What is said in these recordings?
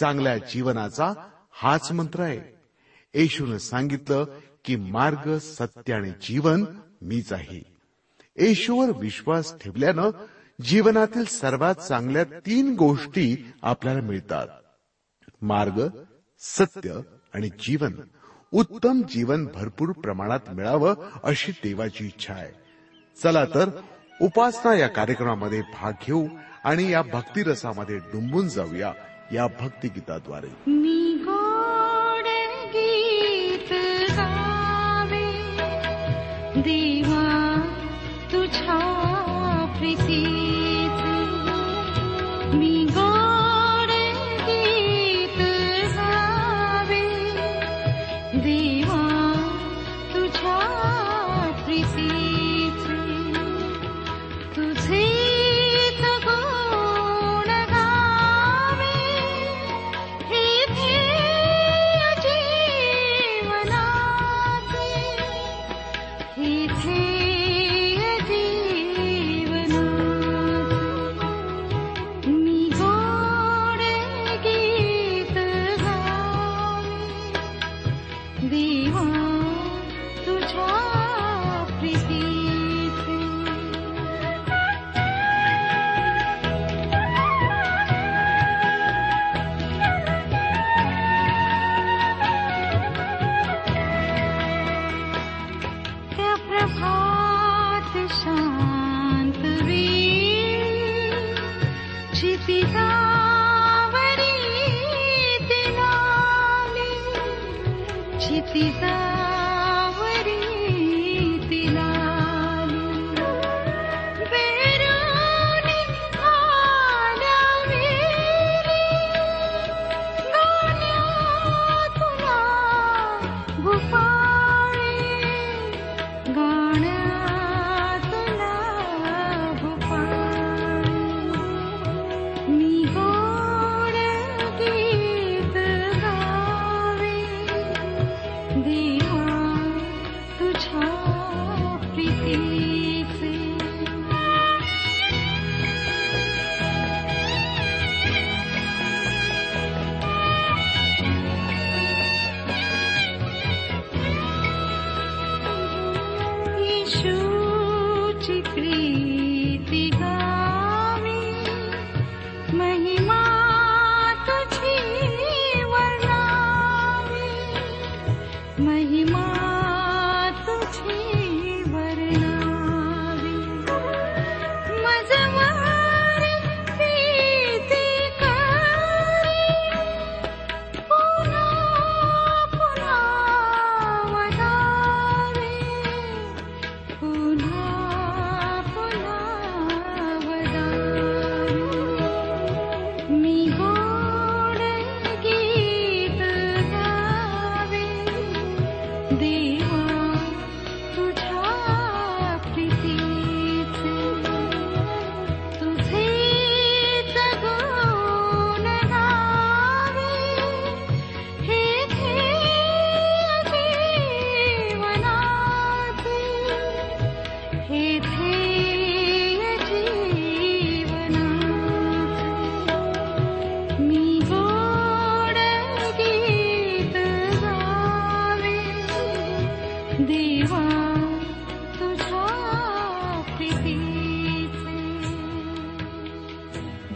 चांगल्या जीवनाचा हाच मंत्र आहे. येशून सांगितलं की मार्ग सत्य आणि जीवन मीच आहे. येशूवर विश्वास ठेवल्यानं जीवनातील सर्वात चांगल्या तीन गोष्टी आपल्याला मिळतात. मार्ग सत्य आणि जीवन. उत्तम जीवन भरपूर प्रमाणात मिळावं अशी देवाची इच्छा आहे. चला तर उपासना या कार्यक्रमामध्ये भाग घेऊ आणि या भक्तिरसामध्ये डुंबून जाऊया. या भक्तिगीताद्वारे मी गोड गीत गावे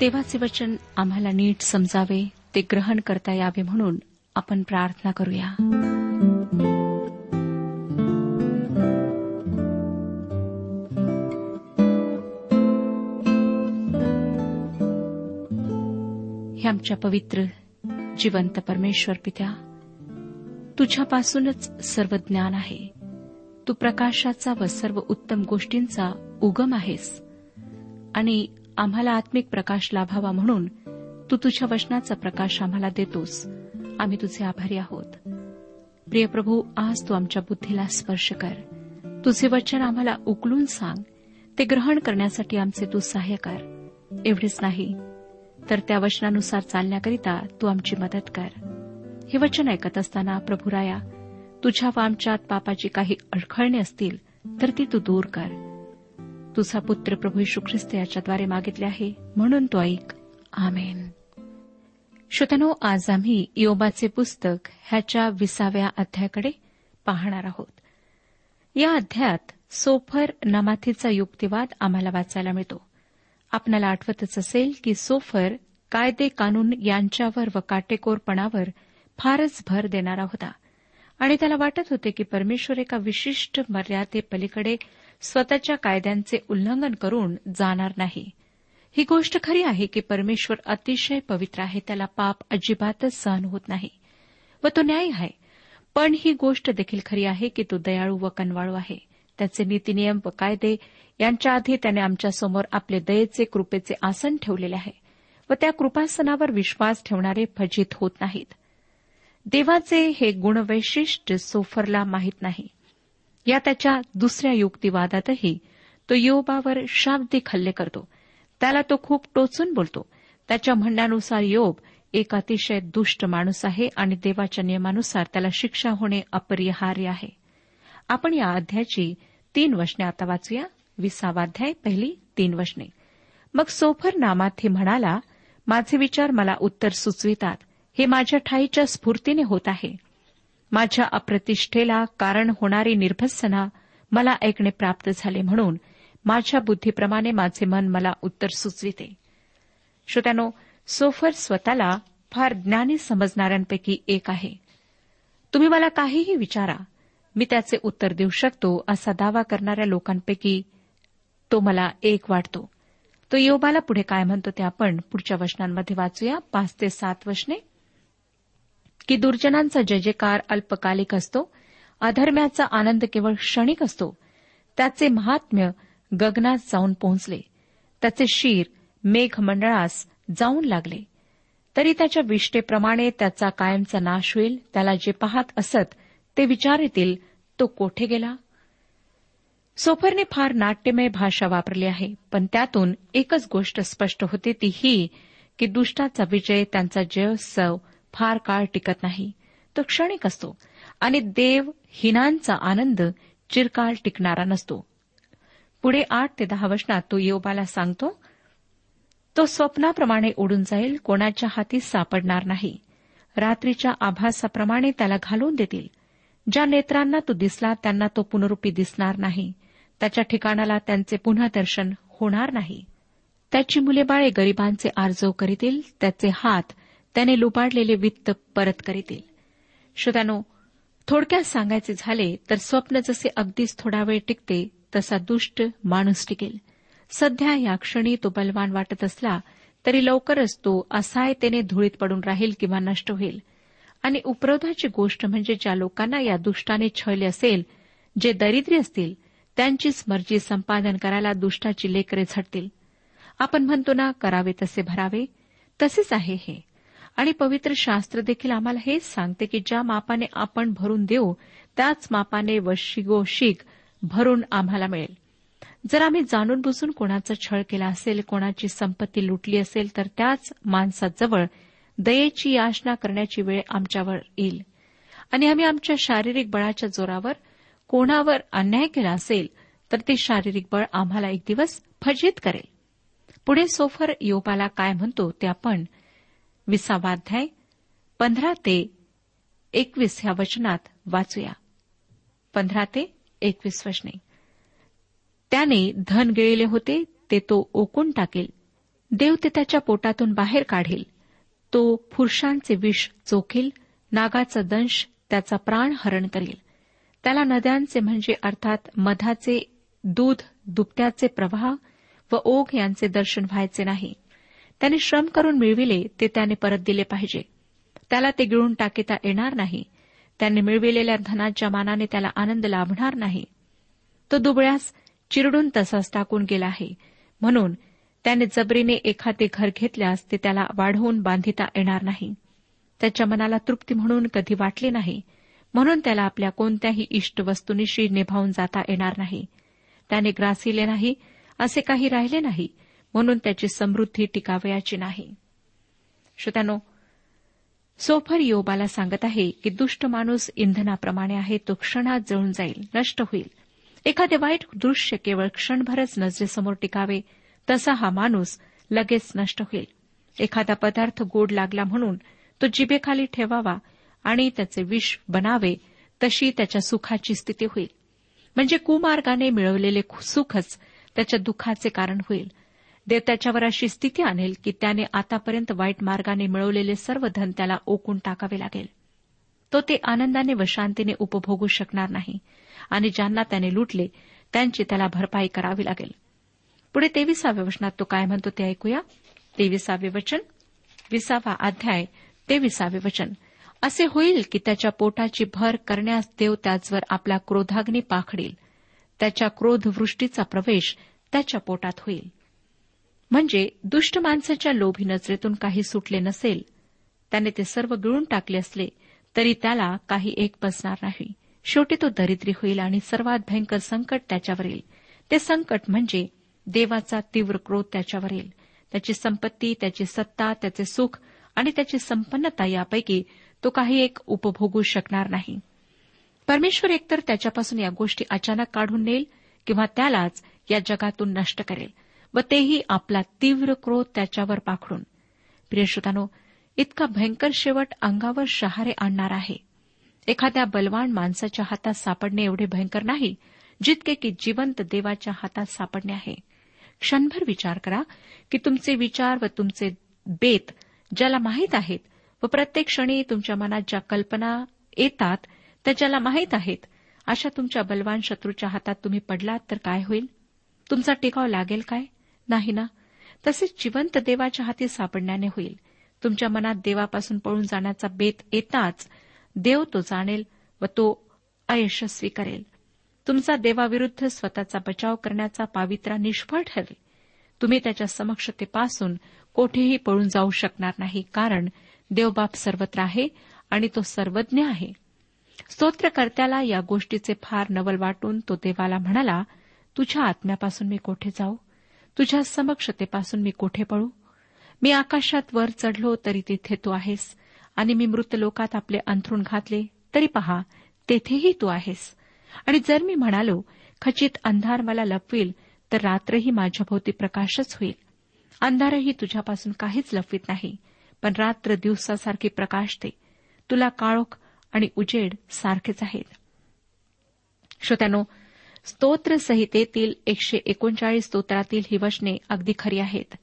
देवाचे वचन आम्हाला नीट समजावे ते ग्रहण करता यावे म्हणून आपण प्रार्थना करूया. हे आमच्या पवित्र जिवंत परमेश्वर पित्या तुझ्यापासूनच सर्व ज्ञान आहे. तू प्रकाशाचा व सर्व उत्तम गोष्टींचा उगम आहेस. आणि आम्हाला आत्मिक प्रकाश लाभावा म्हणून तू तुझ्या वचनाचा प्रकाश आम्हाला देतोस. आम्ही तुझे आभारी आहोत. प्रिय प्रभू आज तू आमच्या बुद्धीला स्पर्श कर. तुझे वचन आम्हाला उकलून सांग. ते ग्रहण करण्यासाठी आमचे तू सहाय्य कर एवढेच नाही तर त्या वचनानुसार चालण्याकरिता तू आमची मदत कर. हे वचन ऐकत असताना प्रभुराया तुझ्या व आमच्यात पापाची काही अडखळणे असतील तर ती तू दूर कर. तुझा पुत्र प्रभू यशू ख्रिस्त याच्याद्वारे मागितले आहे. म्हणून तो ऐक. आमेन. श्रोतनो आज आम्ही योबाचे पुस्तक ह्याच्या विसाव्या अध्यायाकडे पाहणार आहोत. या अध्यायात सोफर नमाथीचा युक्तिवाद आम्हाला वाचायला मिळतो. आपल्याला आठवतच असेल की सोफर कायदे कानून यांच्यावर व काटेकोरपणावर फारच भर देणारा होता. आणि त्याला वाटत होते की परमेश्वर एका विशिष्ट मर्यादेपलीकडे स्वतःच्या कायद्यांचे उल्लंघन करून जाणार नाही. ही गोष्ट खरी आहे की परमेश्वर अतिशय पवित्र आहे त्याला पाप अजिबातच सहन होत नाही व तो न्याय आहे. पण ही गोष्ट देखील खरी आहे की तो दयाळू व कनवाळू आहे. त्याचे नीतीनियम व कायदे यांच्या आधी त्याने आमच्यासमोर आपले दयेचे कृपेचे आसन ठेवलेले आहे व त्या कृपासनावर विश्वास ठेवणारे फजित होत नाहीत. देवाचे हे गुणवैशिष्ट्य सोफरला माहीत नाही. या त्याच्या दुसऱ्या युक्तिवादातही तो योबावर शाब्दिक हल्ले करतो. त्याला तो खूप टोचून बोलतो. त्याच्या म्हणण्यानुसार योब एक अतिशय दुष्ट माणूस आहे आणि देवाच्या नियमानुसार त्याला शिक्षा होणे अपरिहार्य आहे. आपण या अध्यायाची तीन वचने आता वाचूया. विसावाध्याय पहिली तीन वचने. मग सोफर नामाथी म्हणाला माझे विचार मला उत्तर सुचवितात. हे माझ्या ठाईच्या स्फूर्तीने होत आहे. माझ्या अप्रतिष्ठेला कारण होणारी निर्भत्सना मला ऐकणे प्राप्त झाले म्हणून माझ्या बुद्धीप्रमाणे माझे मन मला उत्तर सुचविते. श्रोत्यानो सोफर स्वतःला फार ज्ञानी समजणाऱ्यांपैकी एक आहे. तुम्ही मला काहीही विचारा मी त्याचे उत्तर देऊ शकतो असा दावा करणाऱ्या लोकांपैकी तो मला एक वाटतो. तो योबाला पुढे काय म्हणतो ते आपण पुढच्या वचनांमध्ये वाचूया. पाच ते सात वचने. की दुर्जनांचा जयजयकार अल्पकालिक असतो अधर्म्याचा आनंद केवळ क्षणिक असतो त्याचे महात्म्य गगनात जाऊन पोहोचले त्याचे शीर मेघमंडळास जाऊन लागले. तरी त्याच्या विष्टेप्रमाणे त्याचा कायमचा नाश होईल त्याला जे पाहत असत ते विचार येतील तो कोठे गेला? सोफरने फार नाट्यमय भाषा वापरली आहे पण त्यातून एकच गोष्ट स्पष्ट होते ती ही की दुष्टाचा विजय त्यांचा जयोत्सव फार काळ टिकत नाही. तो क्षणिक असतो आणि देव हिनांचा आनंद चिरकाळ टिकणारा नसतो. पुढे आठ ते दहा वचनात तो योबाला सांगतो तो स्वप्नाप्रमाणे उडून जाईल कोणाच्या हाती सापडणार नाही. रात्रीच्या आभासाप्रमाणे त्याला घालून देतील. ज्या नेत्रांना तो दिसला त्यांना तो पुनरुपी दिसणार नाही. त्याच्या ठिकाणाला त्यांचे पुन्हा दर्शन होणार नाही. त्याची मुले बाळे गरिबांचे आर्जव करीतील त्याचे हात त्याने लुबाडलेले वित्त परत करीतील. श्रोत्यानो थोडक्यात सांगायचे झाले तर स्वप्न जसे अगदीच थोडा वेळ टिकते तसा दुष्ट माणूस टिकेल. सध्या या क्षणी तो बलवान वाटत असला तरी लवकरच तो असहायतेने धुळीत पडून राहील किंवा नष्ट होईल. आणि उपरोधाची गोष्ट म्हणजे ज्या लोकांना या दुष्टाने छळले असेल जे दरिद्री असतील त्यांचीच मर्जी संपादन करायला दुष्टाची लेकरे झटतील. आपण म्हणतो ना करावे तसे भरावे तसेच आहे हे. आणि पवित्र शास्त्र देखील आम्हाला हेच सांगते की ज्या मापाने आपण भरून देऊ त्याच मापाने व शीख भरून आम्हाला मिळेल. जर आम्ही जाणून बुजून कोणाचा छळ केला असेल कोणाची संपत्ती लुटली असेल तर त्याच माणसाजवळ दयेची याचना करण्याची वेळ आमच्यावर येईल. आणि आम्ही आमच्या शारीरिक बळाच्या जोरावर कोणावर अन्याय केला असेल तर ते शारीरिक बळ आम्हाला एक दिवस फजित करेल. पुढे सोफर योपाला काय म्हणतो ते आपण विसावाध्याय पंधरा ते एकवीस ह्या वचनात वाचूया. पंधरा ते एकवीस वचने. त्याने धन गिळले होते ते तो ओकून टाकेल. देव ते त्याच्या पोटातून बाहेर काढेल. तो फुरशांचे विष चोखील नागाचा दंश त्याचा प्राण हरण करेल. त्याला नद्यांचे म्हणजे अर्थात मधाचे दूध दुपट्याचे प्रवाह व ओघ यांचे दर्शन व्हायचे नाही. त्याने श्रम करून मिळविले ते त्याने परत दिले पाहिजे. त्याला ते गिळून टाकीता येणार नाही. त्याने मिळविलेल्या धनाच्या मानाने त्याला आनंद लाभणार नाही. तो दुबळ्यास चिरडून तसाच टाकून गेला आहे. म्हणून त्याने जबरीने एखादे घर घेतल्यास ते त्याला वाढवून बांधिता येणार नाही. त्याच्या मनाला तृप्ती म्हणून कधी वाटले नाही. म्हणून त्याला आपल्या कोणत्याही इष्ट वस्तुनिशी निभावून जाता येणार नाही. त्याने ग्रासिले नाही असे काही राहिले नाही. म्हणून त्याची समृद्धी टिकावयाची नाही. श्रोत्यानो सोफर योबाला सांगत आहे की दुष्ट माणूस इंधनाप्रमाणे आहे तो क्षणात जळून जाईल नष्ट होईल. एखादे वाईट दृश्य केवळ क्षणभरच नजरेसमोर टिकावे तसा हा माणूस लगेच नष्ट होईल. एखादा पदार्थ गोड लागला म्हणून तो जिभेखाली ठेवावा आणि त्याचे विष बनावे तशी त्याच्या सुखाची स्थिती होईल. म्हणजे कुमार्गाने मिळवलेले सुखच त्याच्या दुःखाचे कारण होईल. देव त्याच्यावर अशी स्थिती आणेल की त्याने आतापर्यंत वाईट मार्गाने मिळवलेले सर्व धन त्याला ओकून टाकावे लागेल. तो ते आनंदाने व शांतीने उपभोगू शकणार नाही आणि ज्यांना त्याने लुटले त्यांची त्याला भरपाई करावी लागेल. पुढे तेविसाव्या वचनात तो काय म्हणतो ते ऐकूया. तेविसावे वचन विसावा अध्याय तेविसावे वचन. असे होईल की त्याच्या पोटाची भर करण्यास देव त्याचवर आपला क्रोधाग्नी पाखडील. त्याच्या क्रोधवृष्टीचा प्रवेश त्याच्या पोटात होईल. म्हणजे दुष्ट माणसाच्या लोभी नजरेतून काही सुटले नसेल. त्याने ते सर्व गिळून टाकले असले तरी त्याला काही एक बसणार नाही. शेवटी तो दरिद्री होईल आणि सर्वात भयंकर संकट त्याच्यावर येईल. ते संकट म्हणजे देवाचा तीव्र क्रोध त्याच्यावर येईल. त्याची संपत्ती त्याची सत्ता त्याचे सुख आणि त्याची संपन्नता यापैकी तो काही एक उपभोगू शकणार नाही. परमेश्वर एकतर त्याच्यापासून या गोष्टी अचानक काढून नेईल किंवा त्यालाच या जगातून नष्ट करेल. व तेही आपला तीव्र क्रोध त्याच्यावर पाखडून. प्रियश्रोतानो इतका भयंकर शेवट अंगावर शहारे आणणार आहे. एखाद्या बलवान माणसाच्या हातात सापडणे एवढे भयंकर नाही जितके की जिवंत देवाच्या हातात सापडणे आहे. क्षणभर विचार करा की तुमचे विचार व तुमचे बेत ज्याला माहीत आहेत व प्रत्येक क्षणी तुमच्या मनात ज्या कल्पना येतात त्या ज्याला माहीत आहेत अशा तुमच्या बलवान शत्रूच्या हातात तुम्ही पडलात तर काय होईल? तुमचा टिकाव लागेल काय? नाही ना? तसेच जिवंत देवाच्या हाती सापडण्याने होईल. तुमच्या मनात देवापासून पळून जाण्याचा बेत येताच देव तो जाणेल व तो अयशस्वी करेल. तुमचा देवाविरुद्ध स्वतःचा बचाव करण्याचा पावित्रा निष्फळ ठरेल. तुम्ही त्याच्या समक्षतेपासून कोठेही पळून जाऊ शकणार नाही कारण देवबाप सर्वत्र आहे आणि तो सर्वज्ञ आहे. स्तोत्रकर्त्याला या गोष्टीचे फार नवल वाटून तो देवाला म्हणाला तुझ्या आत्म्यापासून मी कोठे जाऊ? तुझ्या समक्षतेपासून मी कोठे पळू? मी आकाशात वर चढलो तरी तिथे तू आहेस आणि मी मृत लोकात आपले अंथरूण घातले तरी पहा तेथेही तू आहेस. आणि जर मी म्हणालो खचित अंधार मला लपवील तर रात्रही माझ्याभोवती प्रकाशच होईल. अंधारही तुझ्यापासून काहीच लपवीत नाही पण रात्र दिवसासारखी प्रकाशते. तुला काळोख आणि उजेड सारखेच आहेत. श्रोत्यानो स्तोत्र संहितेतील एकशे एकोणचाळीस स्तोत्रातील ही वचने अगदी खरी आहेत.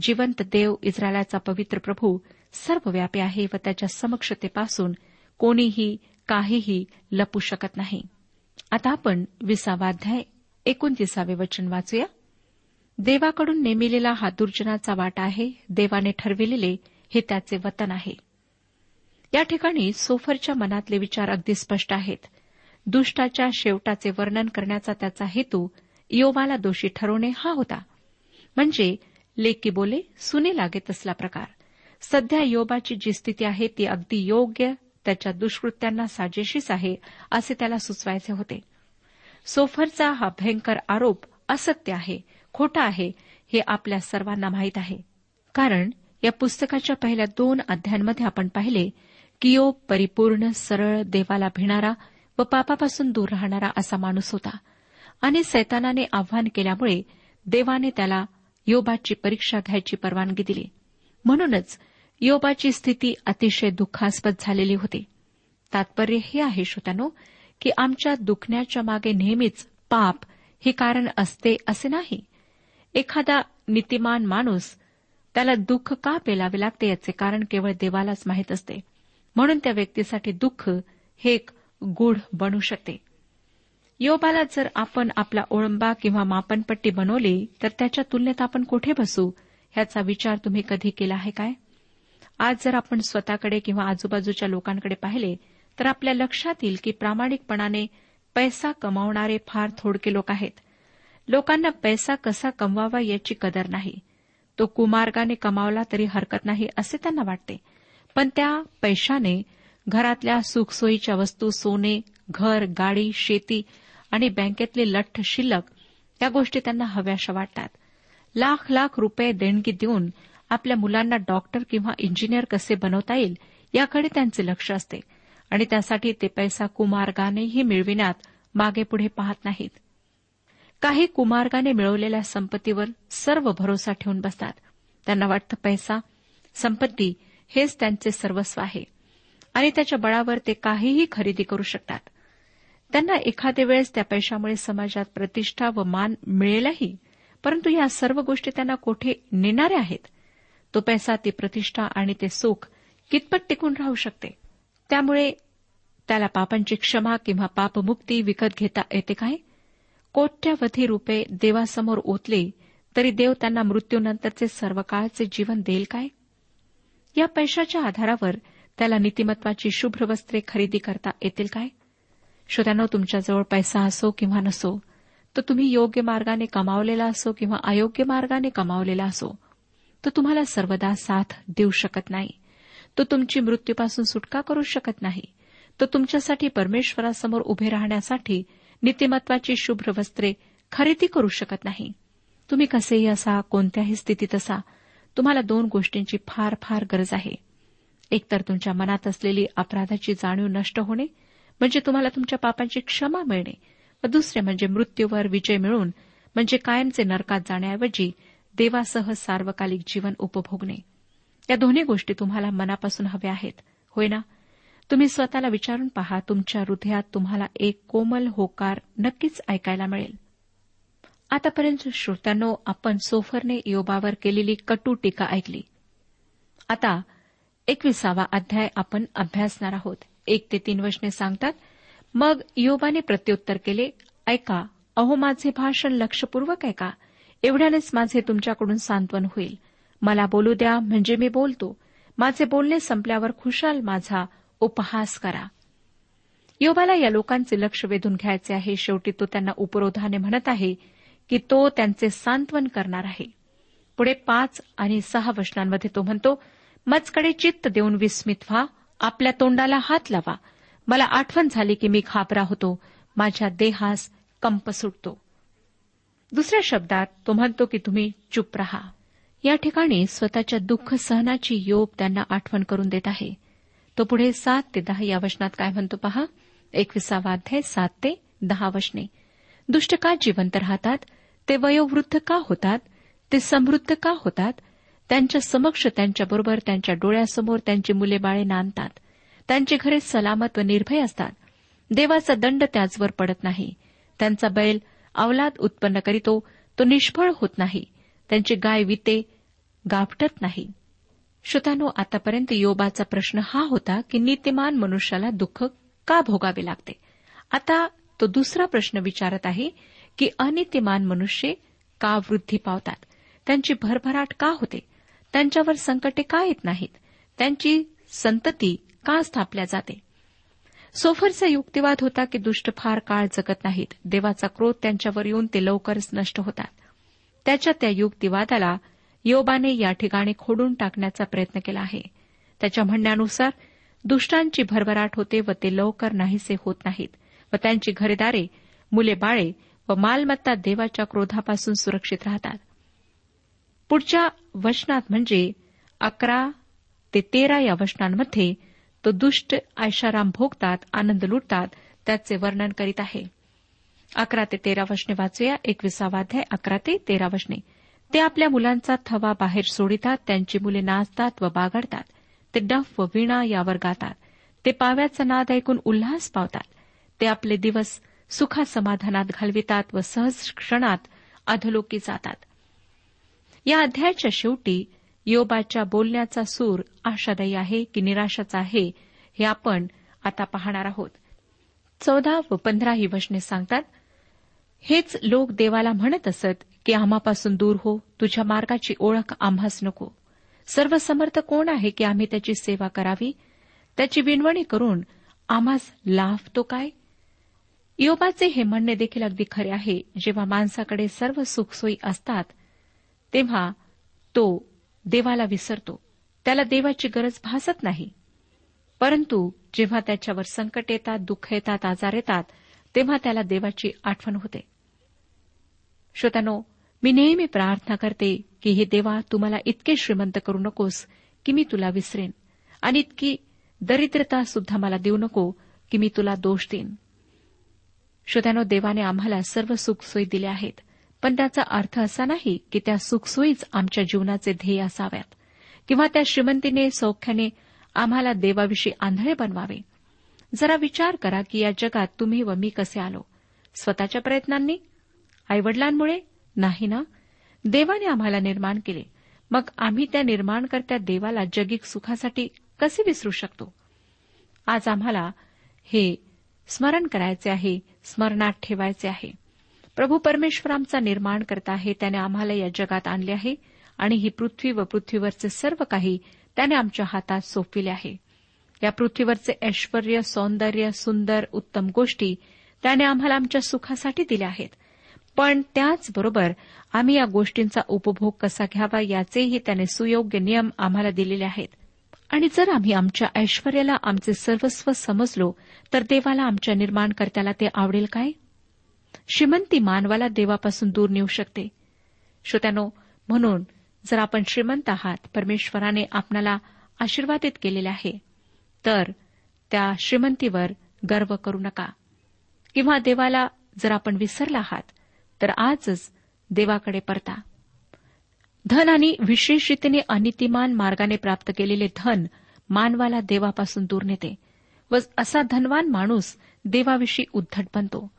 जिवंत देव इस्रायलाचा पवित्र प्रभू सर्वव्यापी आहे व त्याच्या समक्षतेपासून कोणीही काहीही लपू शकत नाही. आता आपण विसावाध्याय एकोणतीसावे वचन वाचूया. देवाकडून नेमिलेला हा दुर्जनाचा वाटा आहे. देवाने ठरविलेले हे त्याचे वतन आहे. या ठिकाणी सोफरच्या मनातले विचार अगदी स्पष्ट आहेत. दुष्टाच्या शेवटाचे वर्णन करण्याचा त्याचा हेतू योवाला दोषी ठरवणे हा होता. म्हणजे लेकी बोले सुने लागे तसला प्रकार. सध्या योबाची जी स्थिती आहे ती अगदी योग्य त्याच्या दुष्कृत्यांना साजेशीच आहे असे त्याला सुचवायचे होते. सोफरचा हा भयंकर आरोप असत्य आहे खोटा आहे हे आपल्या सर्वांना माहीत आहे. कारण या पुस्तकाच्या पहिल्या दोन अध्यायांमध्ये आपण पाहिले की योग परिपूर्ण सरळ देवाला भिणारा व पापापासून दूर राहणारा असा माणूस होता. आणि सैतानाने आव्हान केल्यामुळे देवाने त्याला योबाची परीक्षा घ्यायची परवानगी दिली. म्हणूनच योबाची स्थिती अतिशय दुःखास्पद झालेली होती. तात्पर्य हे आहे श्रोत्यानो की आमच्या दुखण्याच्या मागे नेहमीच पाप हे कारण असते असे नाही. एखादा नीतिमान माणूस त्याला दुःख का पेलावे लागते याचे कारण केवळ देवालाच माहीत असते. म्हणून त्या व्यक्तीसाठी दुःख हे एक गूढ बनू शकते. योबाला जर आपण आपला ओळंबा किंवा मापनपट्टी बनवली तर त्याच्या तुलनेत आपण कुठे बसू? ह्याचा विचार तुम्ही कधी केला आहे काय? आज जर आपण स्वतःकडे किंवा आजूबाजूच्या लोकांकडे पाहिले तर आपल्या लक्षात येईल की प्रामाणिकपणाने पैसा कमावणारे फार थोडके लोक आहेत. लोकांना पैसा कसा कमवावा याची कदर नाही. तो कुमार्गाने कमावला तरी हरकत नाही असे त्यांना वाटते. पण त्या पैशाने घरातल्या सुखसोयीच्या वस्तू सोने घर गाडी शेती आणि बँकेतले लठ्ठ शिल्लक या गोष्टी त्यांना हव्याशा वाटतात. लाख लाख रुपये देणगी देऊन आपल्या मुलांना डॉक्टर किंवा इंजिनियर कसे बनवता येईल याकडे त्यांचे लक्ष असते. आणि त्यासाठी ते पैसा कुमार्गानेही मिळविण्यात मागे पुढे पाहत नाहीत. काही कुमार्गाने मिळवलेल्या संपत्तीवर सर्व भरोसा ठेवून बसतात. त्यांना वाटतं पैसा संपत्ती हेच त्यांचे सर्वस्व आहे. आणि त्याच्या बळावर ते काहीही खरेदी करू शकतात. त्यांना एखाद्या वेळेस त्या पैशामुळे समाजात प्रतिष्ठा व मान मिळेलही परंतु या सर्व गोष्टी त्यांना कोठे नेणाऱ्या आहेत? तो पैसा ती प्रतिष्ठा आणि ते सुख कितपत टिकून राहू शकते? त्यामुळे त्याला पापांची क्षमा किंवा पापमुक्ती विकत घेता येते काय? कोट्यावधी रुपये देवासमोर ओतले तरी देव त्यांना मृत्यूनंतरचे सर्व काळचे जीवन देईल काय? या पैशाच्या आधारावर त्याला नीतिमत्वाची शुभ्र वस्त्रे खरेदी करता येतील काय? श्रोत्यानो तुमच्याजवळ पैसा असो किंवा नसो तो तुम्ही योग्य मार्गाने कमावलेला असो किंवा अयोग्य मार्गाने कमावलेला असो तो तुम्हाला सर्वदा साथ देऊ शकत नाही. तो तुमची मृत्यूपासून सुटका करू शकत नाही. तो तुमच्यासाठी परमेश्वरासमोर उभे राहण्यासाठी नीतिमत्वाची शुभ्र वस्त्रे खरेदी करू शकत नाही. तुम्ही कसेही असा कोणत्याही स्थितीत असा तुम्हाला दोन गोष्टींची फार फार गरज आहे. एकतर तुमच्या मनात असलेली अपराधाची जाणीव नष्ट होणे म्हणजे तुम्हाला तुमच्या पापांची क्षमा मिळणे व दुसरे म्हणजे मृत्यूवर विजय मिळून म्हणजे कायमचे नरकात जाण्याऐवजी देवासह सार्वकालिक जीवन उपभोगणे. या दोन्ही गोष्टी तुम्हाला मनापासून हव्या आहेत होय ना? तुम्ही स्वतःला विचारून पहा तुमच्या हृदयात तुम्हाला एक कोमल होकार नक्कीच ऐकायला मिळेल. आतापर्यंत श्रोत्यांनो आपण सोफरने योबावर केलेली कटू टीका ऐकली. आता एकविसावा अध्याय आपण अभ्यासणार आहोत. एक ते तीन वचने सांगतात मग योबाने प्रत्युत्तर केले ऐका अहो माझे भाषण लक्षपूर्वक ऐका. एवढ्यानेच माझे तुमच्याकडून सांत्वन होईल. मला बोलू द्या म्हणजे मी बोलतो. माझे बोलणे संपल्यावर खुशाल माझा उपहास करा. योबाला या लोकांचे लक्ष वेधून घ्यायचे आहे. शेवटी तो त्यांना उपरोधाने म्हणत आहे की तो त्यांचे सांत्वन करणार आहे. पुढे पाच आणि सहा वचनांमध्ये तो म्हणतो मजकडे चित्त देऊन विस्मित व्हा आपल्या तोंडाला हात लावा. मला आठवण झाली की मी घाबरा होतो. माझ्या देहास कंप सुटतो. दुसऱ्या शब्दात तो म्हणतो की तुम्ही चुप रहा. या ठिकाणी स्वतःच्या दुःख सहनाची योग त्यांना आठवण करून देत आहे. तो पुढे सात ते दहा या वचनात काय म्हणतो पहा? एकविसावा अध्याय सात ते दहा वचने. दुष्ट का जिवंत राहतात? ते वयोवृद्ध का होतात? ते समृद्ध का होतात? त्यांच्या समक्ष त्यांच्याबरोबर त्यांच्या डोळ्यासमोर त्यांची मुले बाळे नांदतात. त्यांची घरे सलामत व निर्भय असतात. देवाचा दंड त्याचवर पडत नाही. त्यांचा बैल अवलाद उत्पन्न करीतो तो निष्फळ होत नाही. त्यांची गाय विते गावटत नाही. श्रोतानो आतापर्यंत योबाचा प्रश्न हा होता की नीतिमान मनुष्याला दुःख का भोगावे लागते? आता तो दुसरा प्रश्न विचारत आहे की अनित्यमान मनुष्य का वृद्धी पावतात? त्यांची भरभराट का होते? त्यांच्यावर संकटे का येत नाहीत? त्यांची संतती का स्थापल्या जाते? सोफरचा युक्तिवाद होता की दुष्ट फार काळ जगत नाहीत. देवाचा क्रोध त्यांच्यावर येऊन ते लवकरच नष्ट होतात. त्याच्या त्या युक्तिवादाला योबाने या ठिकाणी खोडून टाकण्याचा प्रयत्न केला आहे. त्याच्या म्हणण्यानुसार दुष्टांची भरभराट होते व ते लवकर नाहीसे होत नाहीत व त्यांची घरेदारे मुले बाळे व मालमत्ता देवाच्या क्रोधापासून सुरक्षित राहतात. पुढच्या वचनात म्हणजे अकरा ते तेरा या वचनांमध्ये तो दुष्ट ऐशाराम भोगतात आनंद लुटतात त्याचे वर्णन करीत आहे. अकरा ते तेरा वचने वाचूया. एकविसावाध्याय अकरा ते तेरा वचने. ते आपल्या मुलांचा थवा बाहेर सोडितात त्यांची मुले नाचतात व बागडतात. ते डफ व वीणा यावर गातात. ते पाव्याचा नाद ऐकून उल्हास पावतात. ते आपले दिवस सुखा समाधानात घालवितात व सहज क्षणात अधलोकी जातात. या अध्यायाच्या शेवटी योबाच्या बोलण्याचा सूर आशादायी आहे की निराशाचा आहे हे आपण आता पाहणार आहोत. चौदा व पंधरा ही वचने सांगतात हेच लोक देवाला म्हणत असत की आम्हापासून दूर हो तुझ्या मार्गाची ओळख आम्हास नको. सर्वसमर्थ कोण आहे की आम्ही त्याची सेवा करावी? त्याची विणवणी करून आम्हास लाभ तो काय? योबाचे हे म्हणणे देखील अगदी खरे आहे. जेव्हा माणसाकडे सर्व सुखसोयी असतात तेव्हा तो देवाला विसरतो. त्याला देवाची गरज भासत नाही. परंतु जेव्हा त्याच्यावर संकट येतात दुःख येतात आजार येतात तेव्हा त्याला देवाची आठवण होते. श्रोत्यानो मी नेहमी प्रार्थना करते की हे देवा तुम्हाला इतके श्रीमंत करू नकोस की मी तुला विसरेन. आणि इतकी दरिद्रता सुद्धा मला देऊ नको की मी तुला दोष देईन. श्रोत्यानो देवाने आम्हाला सर्व सुखसोयी दिल्या आहेत. पण त्याचा अर्थ असा नाही की त्या सुखसोयीच आमच्या जीवनाचे ध्येय असाव्यात किंवा त्या श्रीमंतीने सौख्याने आम्हाला देवाविषयी आंधळे बनवावे. जरा विचार करा की या जगात तुम्ही व मी कसे आलो? स्वतःच्या प्रयत्नांनी? आईवडिलांमुळे? नाही ना? देवाने आम्हाला निर्माण केले. मग आम्ही त्या निर्माणकर्त्या देवाला जगिक सुखासाठी कसे विसरू शकतो? आज आम्हाला हे स्मरण करायचे आहे स्मरणात ठेवायचे आहे. प्रभू परमेश्वर आमचा निर्माण करता आहे त्याने आम्हाला या जगात आणले आहे आणि ही पृथ्वी व पृथ्वीवरचे सर्व काही त्याने आमच्या हातात सोपविले आहे. या पृथ्वीवरचे ऐश्वर सौंदर्य सुंदर उत्तम गोष्टी त्याने आम्हाला आमच्या सुखासाठी दिल्या आहेत. पण त्याचबरोबर आम्ही या गोष्टींचा उपभोग कसा घ्यावा याचेही त्याने सुयोग्य नियम आम्हाला दिलेले आहेत. आणि जर आम्ही आमच्या ऐश्वर्याला आमचे सर्वस्व समजलो तर देवाला आमच्या निर्माणकर्त्याला ते आवडेल काय? श्रीमंती मानवाला देवापासून दूर नेऊ शकते. श्रोत्यानो म्हणून जर आपण श्रीमंत आहात परमेश्वराने आपणाला आशीर्वादित केलेले आहे तर त्या श्रीमंतीवर गर्व करू नका. किंवा देवाला जर आपण विसरला आहात तर आजच देवाकडे परता. धन आणि विशेष रीतीने अनितिमान मार्गाने प्राप्त केलेले धन मानवाला देवापासून दूर नेते व असा धनवान माणूस देवाविषयी उद्धट बनतो.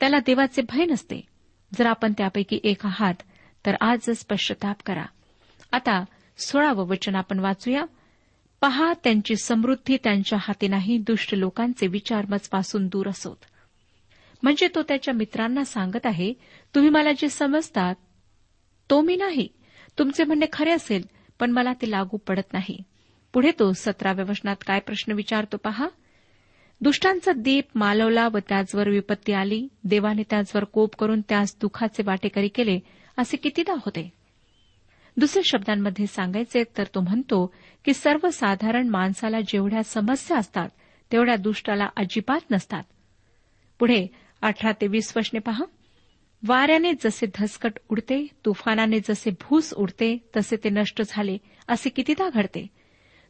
त्याला देवाचे भय नसते. जर आपण त्यापैकी एक आहात तर आजच पश्चाताप करा. आता सोळावं वचन आपण वाचूया. पहा त्यांची समृद्धी त्यांच्या हाती नाही दुष्ट लोकांचे विचार मजपासून दूर असोत. म्हणजे तो त्याच्या मित्रांना सांगत आहे तुम्ही मला जे समजतात तो मी नाही. तुमचे म्हणणे खरे असेल पण मला ते लागू पडत नाही. पुढे तो सतराव्या वचनात काय प्रश्न विचारतो पहा? दुष्टांचा दीप मालवला व त्याचवर विपत्ती आली. देवाने त्याचवर कोप करून त्यास दुःखाचे वाटेकरी केले असे कितीदा होते? दुसऱ्या शब्दांमध्ये सांगायचे तर तो म्हणतो की सर्वसाधारण माणसाला जेवढ्या समस्या असतात तेवढ्या दुष्टाला अजिबात नसतात. पुढे अठरा ते वीस वशने पहा. वाऱ्याने जसे धसकट उडते तुफानाने जसे भूस उडते तसे ते नष्ट झाले असे कितीदा घडते?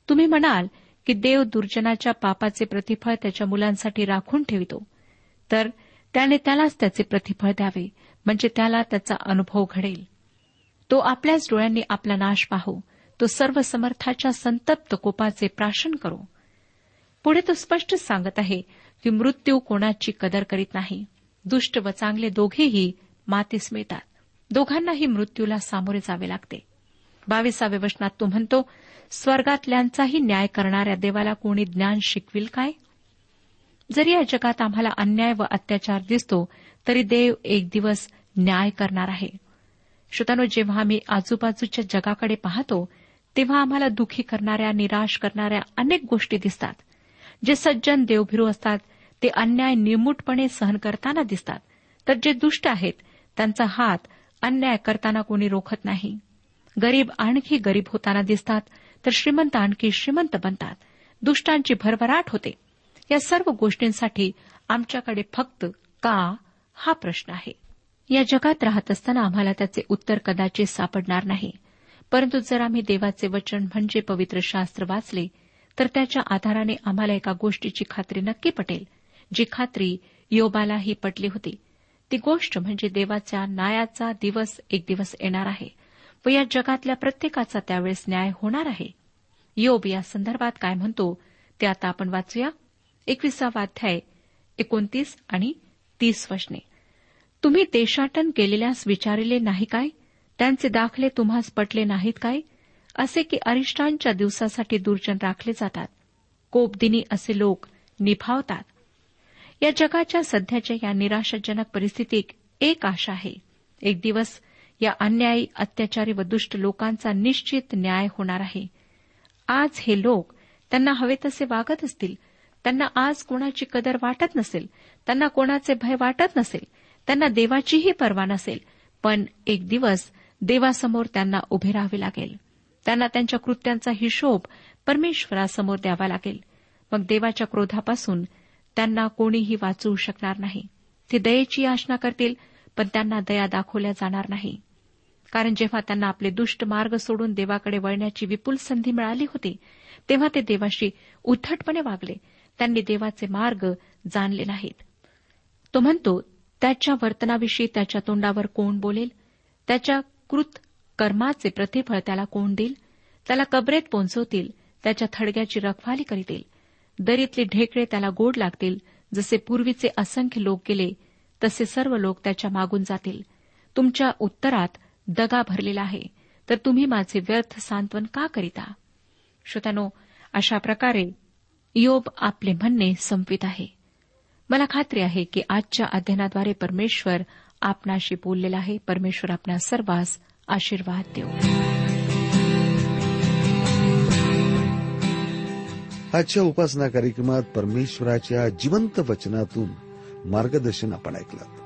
तुम्ही म्हणाल की देव दुर्जनाच्या पापाचे प्रतिफळ त्याच्या मुलांसाठी राखून ठेवितो. तर त्याने त्यालाच त्याचे प्रतिफळ द्यावे म्हणजे त्याला त्याचा अनुभव घडेल. तो आपल्याच डोळ्यांनी आपला नाश पाहू तो सर्व समर्थाच्या संतप्त कोपाचे प्राशन करो. पुढे तो स्पष्ट सांगत आहे की मृत्यू कोणाची कदर करीत नाही. दुष्ट व चांगले दोघेही मातीस मिळतात. दोघांनाही मृत्यूला सामोरे जावे लागते. बावीसाव्या वचनात तो म्हणतो स्वर्गातल्यांचाही न्याय करणाऱ्या देवाला कोणी ज्ञान शिकविल काय? जरी या जगात आम्हाला अन्याय व अत्याचार दिसतो तरी देव एक दिवस न्याय करणार आहे. श्रोतानो जेव्हा आम्ही आजूबाजूच्या जगाकडे पाहतो तेव्हा आम्हाला दुःखी करणाऱ्या निराश करणाऱ्या अनेक गोष्टी दिसतात. जे सज्जन देवभिरू असतात ते अन्याय निर्मूटपणे सहन करताना दिसतात. तर जे दुष्ट आहेत त्यांचा हात अन्याय करताना कोणी रोखत नाही. गरीब आणखी गरीब होताना दिसतात तर श्रीमंत आणखी श्रीमंत बनतात. दुष्टांची भरभराट होते. या सर्व गोष्टींसाठी आमच्याकडे फक्त का हा प्रश्न आहे. या जगात राहत असताना आम्हाला त्याचे उत्तर कदाचित सापडणार नाही. परंतु जर आम्ही देवाचे वचन म्हणजे पवित्र शास्त्र वाचले तर त्याच्या आधाराने आम्हाला एका गोष्टीची खात्री नक्की पटेल जी खात्री योबालाही पटली होती. ती गोष्ट म्हणजे देवाच्या न्यायाचा दिवस एक दिवस येणार आहे. व या जगातल्या प्रत्येकाचा त्यावेळेस न्याय होणार आहे. योब या संदर्भात काय म्हणतो ते आता आपण वाचूया. एकविसावा अध्याय एकोणतीस आणि तीस वचने. तुम्ही देशाटन केलेल्यास विचारले नाही काय? त्यांचे दाखले तुम्हास पटले नाहीत काय? असे की अरिष्टांच्या दिवसासाठी दुर्जन राखले जातात. कोपदिनी असे लोक निभावतात. या जगाच्या सध्याच्या या निराशाजनक परिस्थितीत एक आशा आहे. एक दिवस या अन्यायी अत्याचारी व दुष्ट लोकांचा निश्चित न्याय होणार आहे. आज हे लोक त्यांना हवे तसे वागत असतील त्यांना आज कोणाची कदर वाटत नसेल त्यांना कोणाचे भय वाटत नसेल त्यांना देवाचीही पर्वा नसेल पण एक दिवस देवासमोर त्यांना उभे राहावे लागेल. त्यांना त्यांच्या कृत्यांचा हिशोब परमेश्वरासमोर द्यावा लागेल. मग देवाच्या क्रोधापासून त्यांना कोणीही वाचवू शकणार नाही. ते दयेची याचना करतील पण त्यांना दया दाखवल्या जाणार नाही. कारण जेव्हा त्यांना आपले दुष्ट मार्ग सोडून देवाकडे वळण्याची विपुल संधी मिळाली होती तेव्हा ते देवाशी उद्धटपणे वागले. त्यांनी देवाचे मार्ग जाणले नाहीत. तो म्हणतो त्याच्या वर्तनाविषयी त्याच्या तोंडावर कोण बोलेल? त्याच्या कृत कर्माचे प्रतिफळ त्याला कोण देईल? त्याला कबरेत पोहोचवतील त्याच्या थडग्याची रखवाली करीतील. दरीतले ढेकळे त्याला गोड लागतील. जसे पूर्वीचे असंख्य लोक गेले तसे सर्व लोक त्याच्या मागून जातील. तुमच्या उत्तरात दगा भरलेला आहे. तर तुम्ही माझे व्यर्थ सांत्वन का करीता? श्रोत्यानो अशा प्रकारे योब आपले म्हणणे संपवित आहे. मला खात्री आहे की आजच्या अध्ययनाद्वारे परमेश्वर आपणाशी बोललेला आहे. परमेश्वर आपणा सर्वांस आशीर्वाद देऊ. आजच्या उपासना कार्यक्रमात परमेश्वराच्या जिवंत वचनातून मार्गदर्शन आपण ऐकलं.